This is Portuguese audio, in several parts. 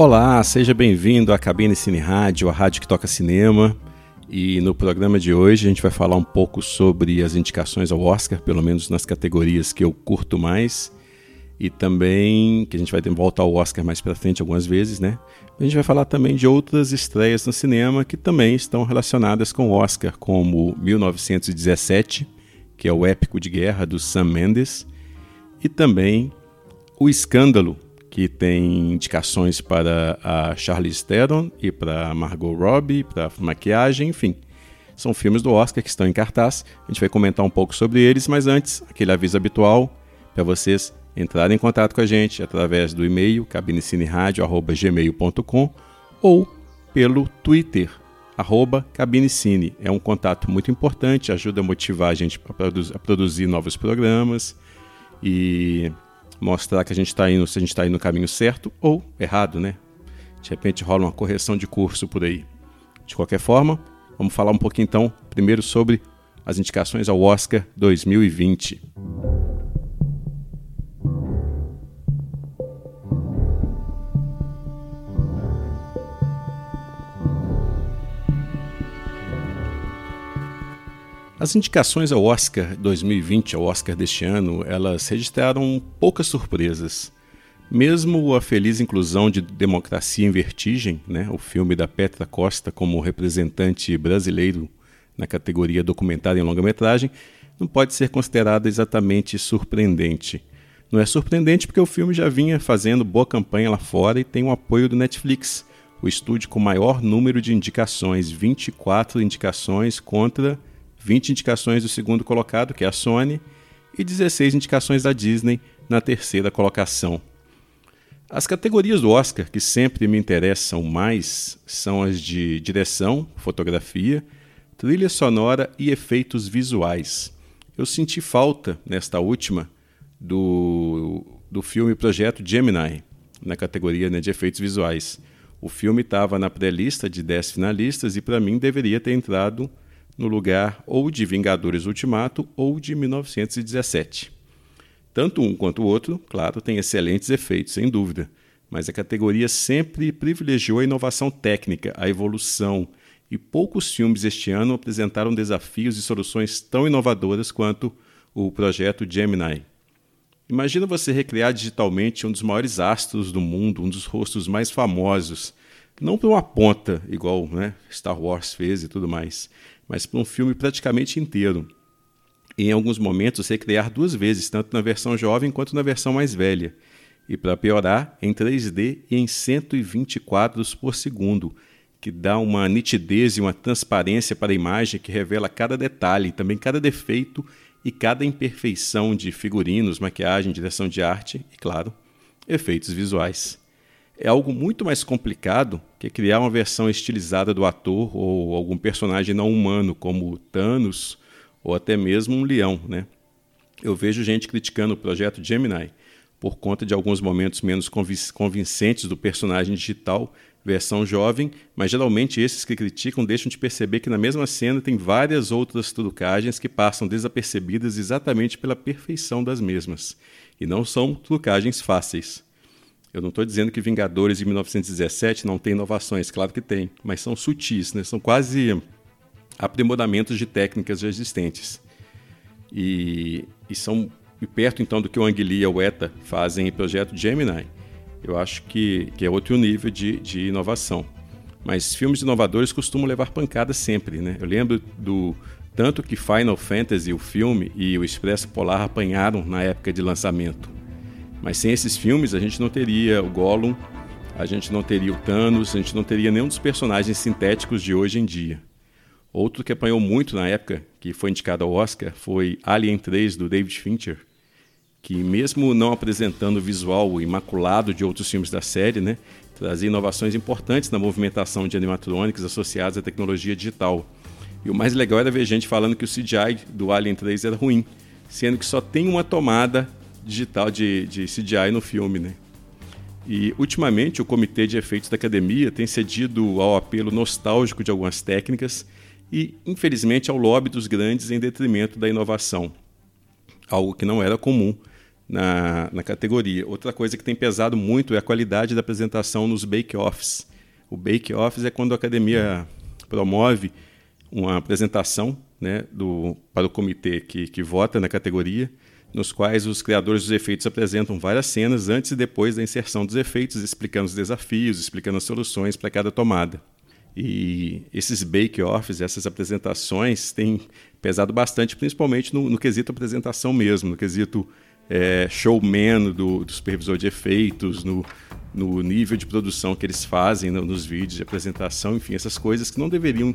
Olá, seja bem-vindo à Cabine Cine Rádio, a rádio que toca cinema. E no programa de hoje a gente vai falar um pouco sobre as indicações ao Oscar, pelo menos nas categorias que eu curto mais. E também, que a gente vai ter volta ao Oscar mais pra frente algumas vezes, né? A gente vai falar também de outras estreias no cinema que também estão relacionadas com o Oscar, como 1917, que é o épico de guerra do Sam Mendes, e também O Escândalo, que tem indicações para a Charlize Theron e para Margot Robbie, para maquiagem, enfim. São filmes do Oscar que estão em cartaz. A gente vai comentar um pouco sobre eles, mas antes, aquele aviso habitual para vocês entrarem em contato com a gente através do e-mail cabinecineradio@gmail.com ou pelo Twitter arroba cabinecine. É um contato muito importante, ajuda a motivar a gente a, a produzir novos programas e mostrar que a gente está indo, se a gente está indo no caminho certo ou errado, né? De repente rola uma correção de curso por aí. De qualquer forma, vamos falar um pouquinho então, primeiro sobre as indicações ao Oscar 2020. As indicações ao Oscar 2020, ao Oscar deste ano, elas registraram poucas surpresas. Mesmo a feliz inclusão de Democracia em Vertigem, né, o filme da Petra Costa como representante brasileiro na categoria documentário em longa-metragem, não pode ser considerada exatamente surpreendente. Não é surpreendente porque o filme já vinha fazendo boa campanha lá fora e tem o apoio do Netflix, o estúdio com maior número de indicações, 24 indicações contra 20 indicações do segundo colocado, que é a Sony, e 16 indicações da Disney na terceira colocação. As categorias do Oscar que sempre me interessam mais são as de direção, fotografia, trilha sonora e efeitos visuais. Eu senti falta, nesta última, do, do filme Projeto Gemini, na categoria né, de efeitos visuais. O filme estava na pré-lista de 10 finalistas e, para mim, deveria ter entrado no lugar ou de Vingadores Ultimato ou de 1917. Tanto um quanto o outro, claro, tem excelentes efeitos, sem dúvida, mas a categoria sempre privilegiou a inovação técnica, a evolução, e poucos filmes este ano apresentaram desafios e soluções tão inovadoras quanto o projeto Gemini. Imagina você recriar digitalmente um dos maiores astros do mundo, um dos rostos mais famosos, não para uma ponta, igual né, Star Wars fez e tudo mais, mas para um filme praticamente inteiro. E em alguns momentos recriar duas vezes, tanto na versão jovem quanto na versão mais velha. E para piorar, em 3D e em 120 quadros por segundo, que dá uma nitidez e uma transparência para a imagem que revela cada detalhe, também cada defeito e cada imperfeição de figurinos, maquiagem, direção de arte e, claro, efeitos visuais é algo muito mais complicado que criar uma versão estilizada do ator ou algum personagem não humano, como Thanos ou até mesmo um leão. Né? Eu vejo gente criticando o projeto Gemini por conta de alguns momentos menos convincentes do personagem digital versão jovem, mas geralmente esses que criticam deixam de perceber que na mesma cena tem várias outras trucagens que passam desapercebidas exatamente pela perfeição das mesmas. E não são trucagens fáceis. Eu não estou dizendo que Vingadores de 1917 não tem inovações, claro que tem, mas são sutis, né? são quase aprimoramentos de técnicas já existentes. E, e são e perto então do que o Ang Lee e o ETA fazem em projeto Gemini, eu acho que, que é outro nível de, de inovação. Mas filmes inovadores costumam levar pancada sempre, né? Eu lembro do tanto que Final Fantasy, o filme, e o Expresso Polar apanharam na época de lançamento. Mas sem esses filmes a gente não teria o Gollum, a gente não teria o Thanos, a gente não teria nenhum dos personagens sintéticos de hoje em dia. Outro que apanhou muito na época, que foi indicado ao Oscar, foi Alien 3 do David Fincher, que mesmo não apresentando o visual imaculado de outros filmes da série, né, trazia inovações importantes na movimentação de animatrônicos associados à tecnologia digital. E o mais legal era ver gente falando que o CGI do Alien 3 era ruim, sendo que só tem uma tomada digital de, de CGI no filme, né? E ultimamente o Comitê de Efeitos da Academia tem cedido ao apelo nostálgico de algumas técnicas e, infelizmente, ao lobby dos grandes em detrimento da inovação, algo que não era comum na, na categoria. Outra coisa que tem pesado muito é a qualidade da apresentação nos bake-offs. O bake-offs é quando a academia promove uma apresentação né, do, para o comitê que, que vota na categoria, nos quais os criadores dos efeitos apresentam várias cenas antes e depois da inserção dos efeitos, explicando os desafios, explicando as soluções para cada tomada. E esses bake-offs, essas apresentações, têm pesado bastante, principalmente no, no quesito apresentação mesmo, no quesito é, showman do, do, supervisor de efeitos, no, no, nível de produção que eles fazem no, nos vídeos de apresentação, enfim, essas coisas que não deveriam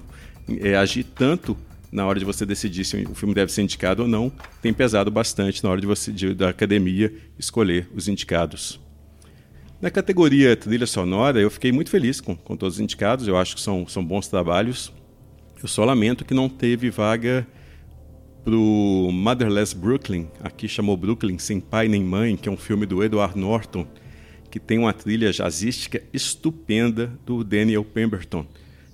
é, agir tanto na hora de você decidir se o filme deve ser indicado ou não, tem pesado bastante na hora de você de, da academia escolher os indicados. Na categoria trilha sonora, eu fiquei muito feliz com, com todos os indicados, eu acho que são, são bons trabalhos. Eu só lamento que não teve vaga para o Motherless Brooklyn, aqui chamou Brooklyn Sem Pai Nem Mãe, que é um filme do Edward Norton, que tem uma trilha jazzística estupenda do Daniel Pemberton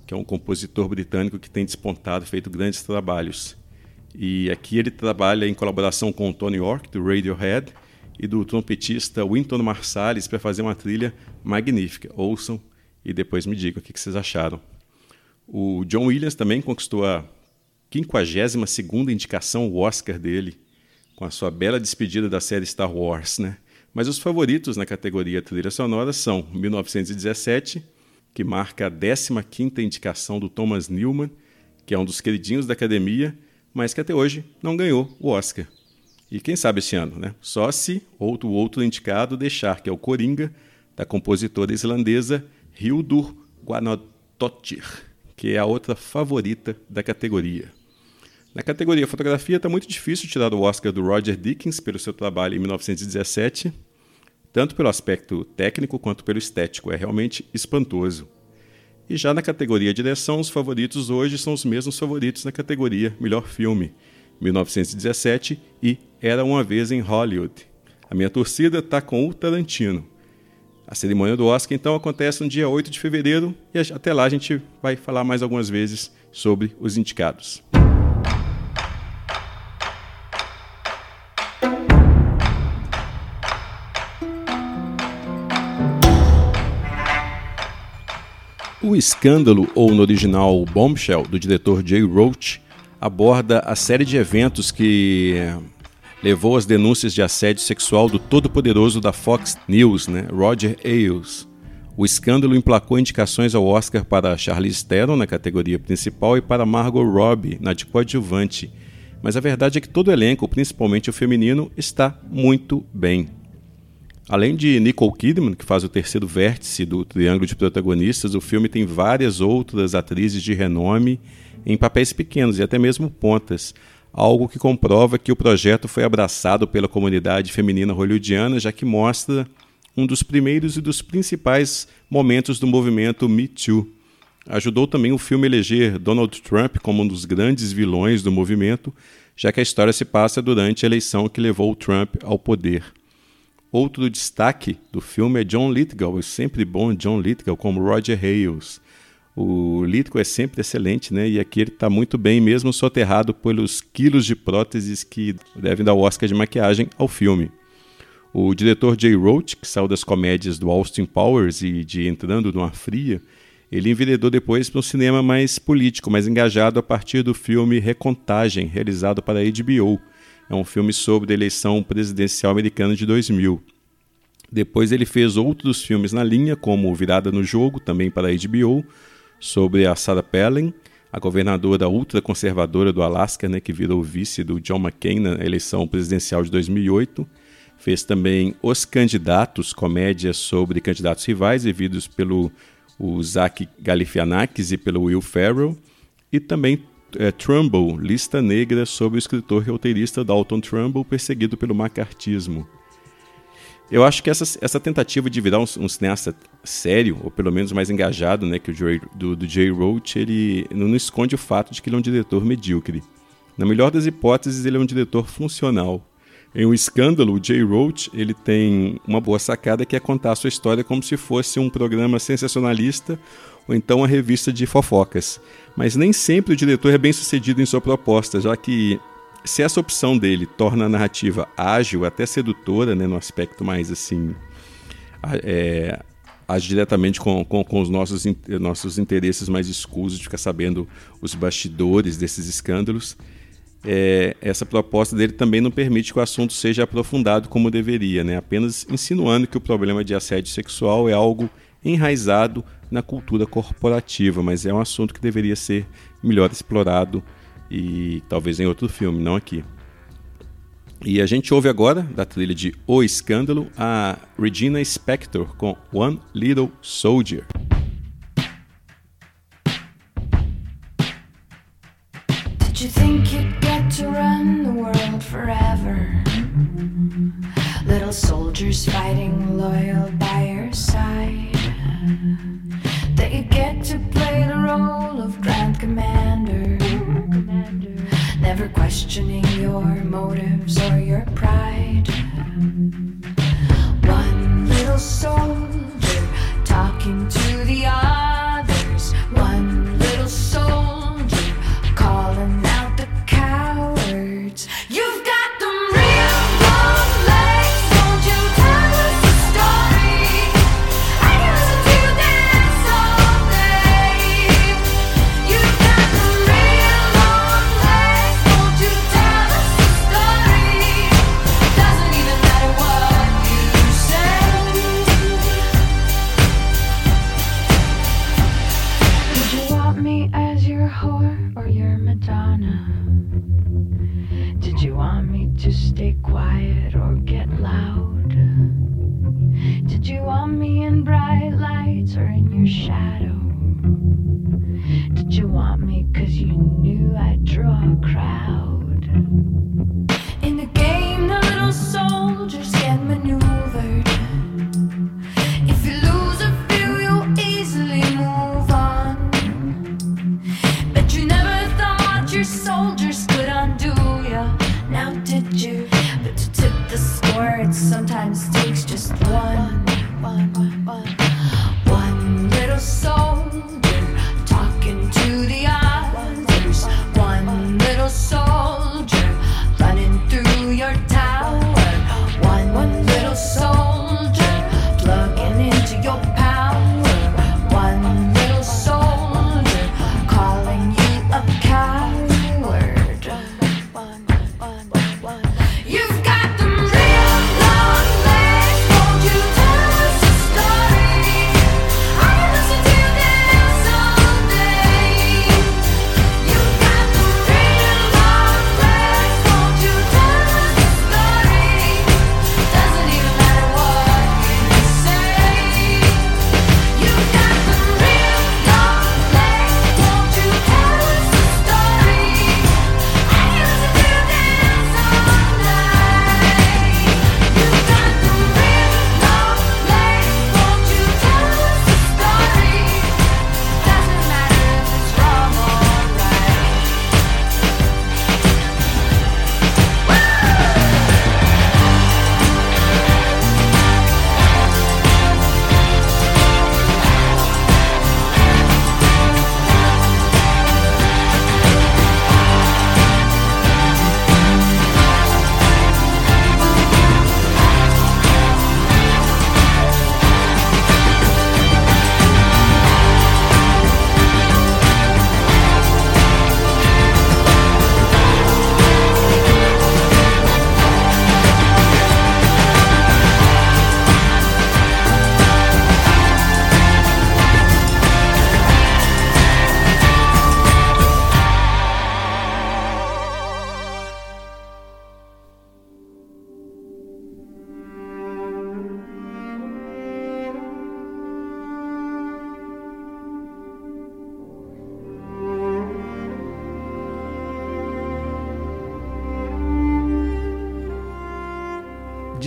que é um compositor britânico que tem despontado, feito grandes trabalhos. E aqui ele trabalha em colaboração com o Tony York, do Radiohead, e do trompetista Wynton Marsalis para fazer uma trilha magnífica. Ouçam e depois me digam o que vocês acharam. O John Williams também conquistou a 52ª indicação, o Oscar dele, com a sua bela despedida da série Star Wars, né? Mas os favoritos na categoria trilha sonora são 1917, que marca a 15ª indicação do Thomas Newman, que é um dos queridinhos da academia, mas que até hoje não ganhou o Oscar. E quem sabe esse ano, né? Só se outro outro indicado deixar, que é o Coringa, da compositora islandesa Hildur Guðnadóttir, que é a outra favorita da categoria. Na categoria fotografia está muito difícil tirar o Oscar do Roger Dickens pelo seu trabalho em 1917, tanto pelo aspecto técnico quanto pelo estético. É realmente espantoso. E já na categoria direção, os favoritos hoje são os mesmos favoritos na categoria melhor filme, 1917 e Era uma vez em Hollywood. A minha torcida está com o Tarantino. A cerimônia do Oscar então acontece no dia 8 de fevereiro e até lá a gente vai falar mais algumas vezes sobre os indicados. O Escândalo, ou no original Bombshell, do diretor Jay Roach, aborda a série de eventos que levou às denúncias de assédio sexual do todo-poderoso da Fox News, né, Roger Ailes. O escândalo emplacou indicações ao Oscar para Charlize Theron na categoria principal e para Margot Robbie na de coadjuvante. Mas a verdade é que todo o elenco, principalmente o feminino, está muito bem. Além de Nicole Kidman, que faz o terceiro vértice do triângulo de protagonistas, o filme tem várias outras atrizes de renome em papéis pequenos e até mesmo pontas, algo que comprova que o projeto foi abraçado pela comunidade feminina hollywoodiana, já que mostra um dos primeiros e dos principais momentos do movimento Me Too. Ajudou também o filme a eleger Donald Trump como um dos grandes vilões do movimento, já que a história se passa durante a eleição que levou Trump ao poder. Outro destaque do filme é John Lithgow, é sempre bom John Lithgow como Roger Hales. O Lithgow é sempre excelente, né? E aqui ele está muito bem, mesmo soterrado pelos quilos de próteses que devem dar o Oscar de maquiagem ao filme. O diretor Jay Roach, que saiu das comédias do Austin Powers e de Entrando numa Fria, ele enveredou depois para um cinema mais político, mais engajado a partir do filme Recontagem, realizado para a HBO, é um filme sobre a eleição presidencial americana de 2000. Depois ele fez outros filmes na linha, como Virada no Jogo, também para a HBO, sobre a Sarah Palin, a governadora ultraconservadora do Alasca, né, que virou vice do John McCain na eleição presidencial de 2008. Fez também Os Candidatos, comédia sobre candidatos rivais, vividos pelo Zach Galifianakis e pelo Will Ferrell. E também é, Trumbull, lista negra sobre o escritor e roteirista Dalton Trumbull, perseguido pelo macartismo. Eu acho que essa, essa tentativa de virar um, um, cineasta sério, ou pelo menos mais engajado, né, que o Jay, do, do Jay Roach, ele não esconde o fato de que ele é um diretor medíocre. Na melhor das hipóteses, ele é um diretor funcional. Em O Escândalo, o Jay Roach ele tem uma boa sacada que é contar a sua história como se fosse um programa sensacionalista ou então uma revista de fofocas. Mas nem sempre o diretor é bem sucedido em sua proposta, já que se essa opção dele torna a narrativa ágil, até sedutora, né, no aspecto mais assim, é, age diretamente com, com, com, os nossos, nossos interesses mais escusos, de ficar sabendo os bastidores desses escândalos. É, essa proposta dele também não permite que o assunto seja aprofundado como deveria, né? apenas insinuando que o problema de assédio sexual é algo enraizado na cultura corporativa, mas é um assunto que deveria ser melhor explorado e talvez em outro filme, não aqui. E a gente ouve agora, da trilha de O Escândalo, a Regina Spector com One Little Soldier. Did you think you'd get to run the world forever? Little soldiers fighting loyal by Commander. never questioning your motives or your pride. quiet or get loud? Did you want me in bright lights or in your shadow? Did you want me cause you knew I'd draw a crowd?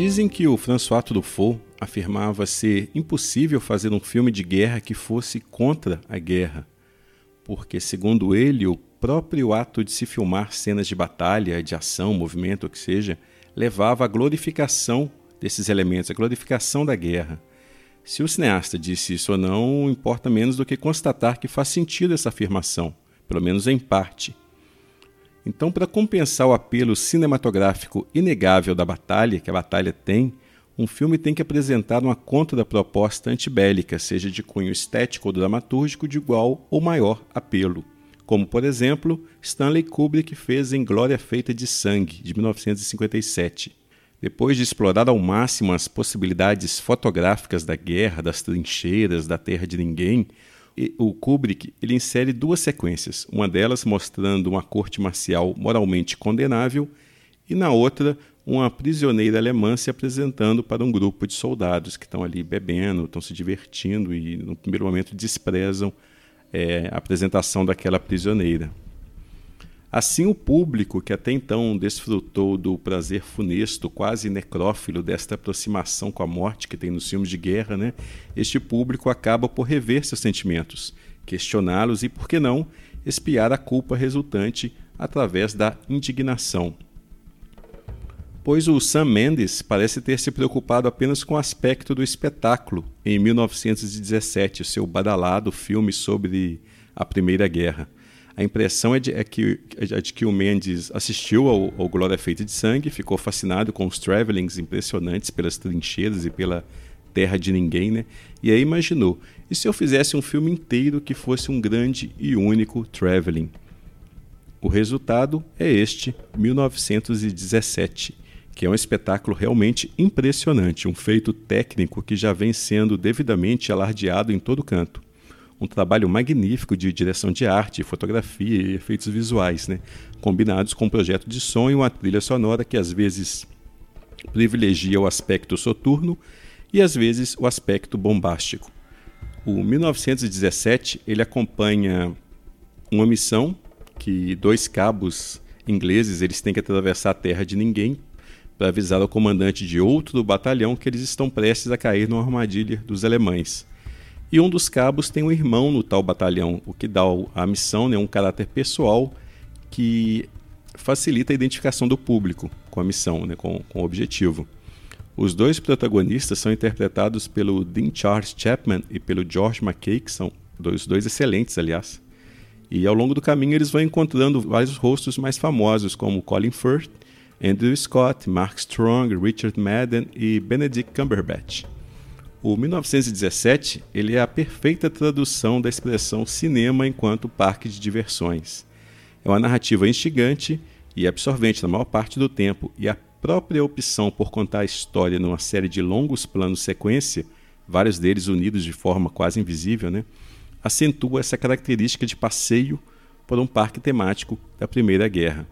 Dizem que o François Truffaut afirmava ser impossível fazer um filme de guerra que fosse contra a guerra, porque, segundo ele, o próprio ato de se filmar cenas de batalha, de ação, movimento, o que seja, levava à glorificação desses elementos, à glorificação da guerra. Se o cineasta disse isso ou não, importa menos do que constatar que faz sentido essa afirmação, pelo menos em parte. Então, para compensar o apelo cinematográfico inegável da batalha, que a batalha tem, um filme tem que apresentar uma contraproposta antibélica, seja de cunho estético ou dramatúrgico, de igual ou maior apelo. Como, por exemplo, Stanley Kubrick fez em Glória Feita de Sangue, de 1957. Depois de explorar ao máximo as possibilidades fotográficas da guerra, das trincheiras, da terra de ninguém, o Kubrick ele insere duas sequências, uma delas mostrando uma corte marcial moralmente condenável e na outra uma prisioneira alemã se apresentando para um grupo de soldados que estão ali bebendo, estão se divertindo e no primeiro momento desprezam é, a apresentação daquela prisioneira. Assim, o público, que até então desfrutou do prazer funesto, quase necrófilo, desta aproximação com a morte que tem nos filmes de guerra, né? este público acaba por rever seus sentimentos, questioná-los e, por que não, espiar a culpa resultante através da indignação. Pois o Sam Mendes parece ter se preocupado apenas com o aspecto do espetáculo em 1917, seu badalado filme sobre a Primeira Guerra a impressão é de, é que, é de que o Mendes assistiu ao, ao Glória Feita de Sangue, ficou fascinado com os travelings impressionantes pelas trincheiras e pela terra de ninguém, né? E aí imaginou, e se eu fizesse um filme inteiro que fosse um grande e único traveling? O resultado é este, 1917, que é um espetáculo realmente impressionante, um feito técnico que já vem sendo devidamente alardeado em todo canto um trabalho magnífico de direção de arte, fotografia e efeitos visuais, né? combinados com um projeto de som e uma trilha sonora que às vezes privilegia o aspecto soturno e às vezes o aspecto bombástico. O 1917 ele acompanha uma missão que dois cabos ingleses eles têm que atravessar a terra de ninguém para avisar ao comandante de outro batalhão que eles estão prestes a cair numa armadilha dos alemães. E um dos cabos tem um irmão no tal batalhão, o que dá à missão né, um caráter pessoal que facilita a identificação do público com a missão, né, com, com o objetivo. Os dois protagonistas são interpretados pelo Dean Charles Chapman e pelo George McKay, que são dois, dois excelentes, aliás. E ao longo do caminho eles vão encontrando vários rostos mais famosos, como Colin Firth, Andrew Scott, Mark Strong, Richard Madden e Benedict Cumberbatch. O 1917 ele é a perfeita tradução da expressão cinema enquanto parque de diversões. É uma narrativa instigante e absorvente na maior parte do tempo, e a própria opção por contar a história numa série de longos planos sequência, vários deles unidos de forma quase invisível, né, acentua essa característica de passeio por um parque temático da Primeira Guerra.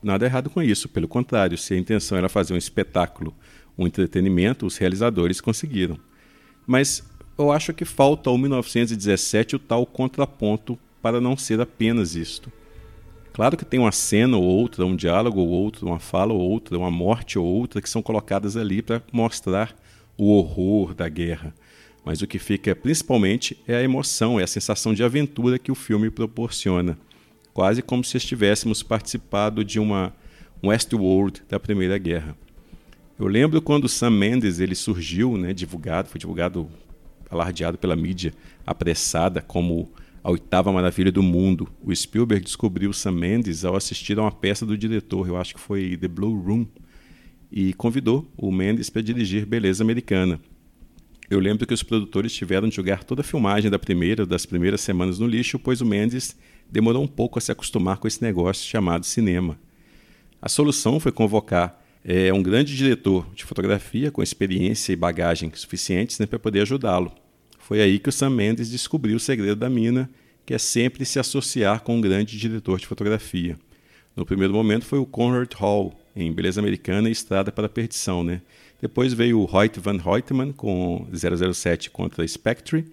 Nada errado com isso, pelo contrário, se a intenção era fazer um espetáculo, um entretenimento, os realizadores conseguiram. Mas eu acho que falta ao 1917 o tal contraponto para não ser apenas isto. Claro que tem uma cena ou outra, um diálogo ou outro, uma fala ou outra, uma morte ou outra que são colocadas ali para mostrar o horror da guerra. Mas o que fica principalmente é a emoção, é a sensação de aventura que o filme proporciona. Quase como se estivéssemos participado de uma Westworld da Primeira Guerra. Eu lembro quando o Sam Mendes ele surgiu, né, divulgado, foi divulgado, alardeado pela mídia apressada como a oitava maravilha do mundo. O Spielberg descobriu o Sam Mendes ao assistir a uma peça do diretor, eu acho que foi The Blue Room, e convidou o Mendes para dirigir Beleza Americana. Eu lembro que os produtores tiveram de jogar toda a filmagem da primeira, das primeiras semanas no lixo, pois o Mendes demorou um pouco a se acostumar com esse negócio chamado cinema. A solução foi convocar é um grande diretor de fotografia com experiência e bagagem suficientes né, para poder ajudá-lo. Foi aí que o Sam Mendes descobriu o segredo da mina, que é sempre se associar com um grande diretor de fotografia. No primeiro momento foi o Conrad Hall, em Beleza Americana e Estrada para a Perdição. Né? Depois veio o Hoyt Van Hoytman com 007 contra Spectre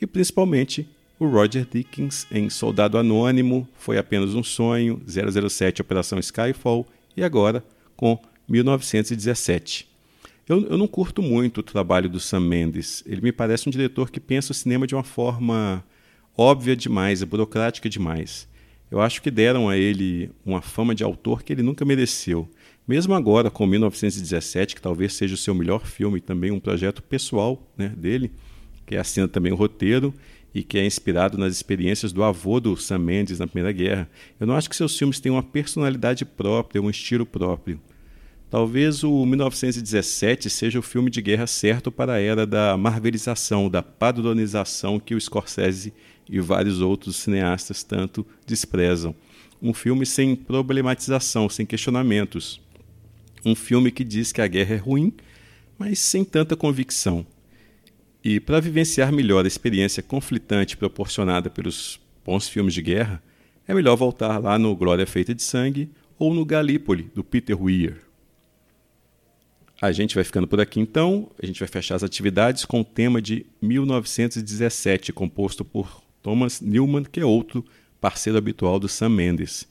e principalmente o Roger Dickens em Soldado Anônimo, Foi Apenas um Sonho, 007 Operação Skyfall e agora com 1917. Eu, eu não curto muito o trabalho do Sam Mendes. Ele me parece um diretor que pensa o cinema de uma forma óbvia demais, burocrática demais. Eu acho que deram a ele uma fama de autor que ele nunca mereceu. Mesmo agora, com 1917, que talvez seja o seu melhor filme, também um projeto pessoal né, dele, que assina também o roteiro, e que é inspirado nas experiências do avô do Sam Mendes na Primeira Guerra, eu não acho que seus filmes tenham uma personalidade própria, um estilo próprio. Talvez o 1917 seja o filme de guerra certo para a era da marvelização, da padronização que o Scorsese e vários outros cineastas tanto desprezam. Um filme sem problematização, sem questionamentos. Um filme que diz que a guerra é ruim, mas sem tanta convicção. E para vivenciar melhor a experiência conflitante proporcionada pelos bons filmes de guerra, é melhor voltar lá no Glória Feita de Sangue ou no Galípoli, do Peter Weir. A gente vai ficando por aqui então. A gente vai fechar as atividades com o tema de 1917, composto por Thomas Newman, que é outro parceiro habitual do Sam Mendes.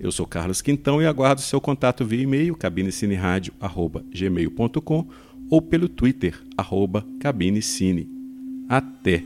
Eu sou Carlos Quintão e aguardo seu contato via e-mail cabinecineradio.gmail.com ou pelo Twitter, cabinecine. Até!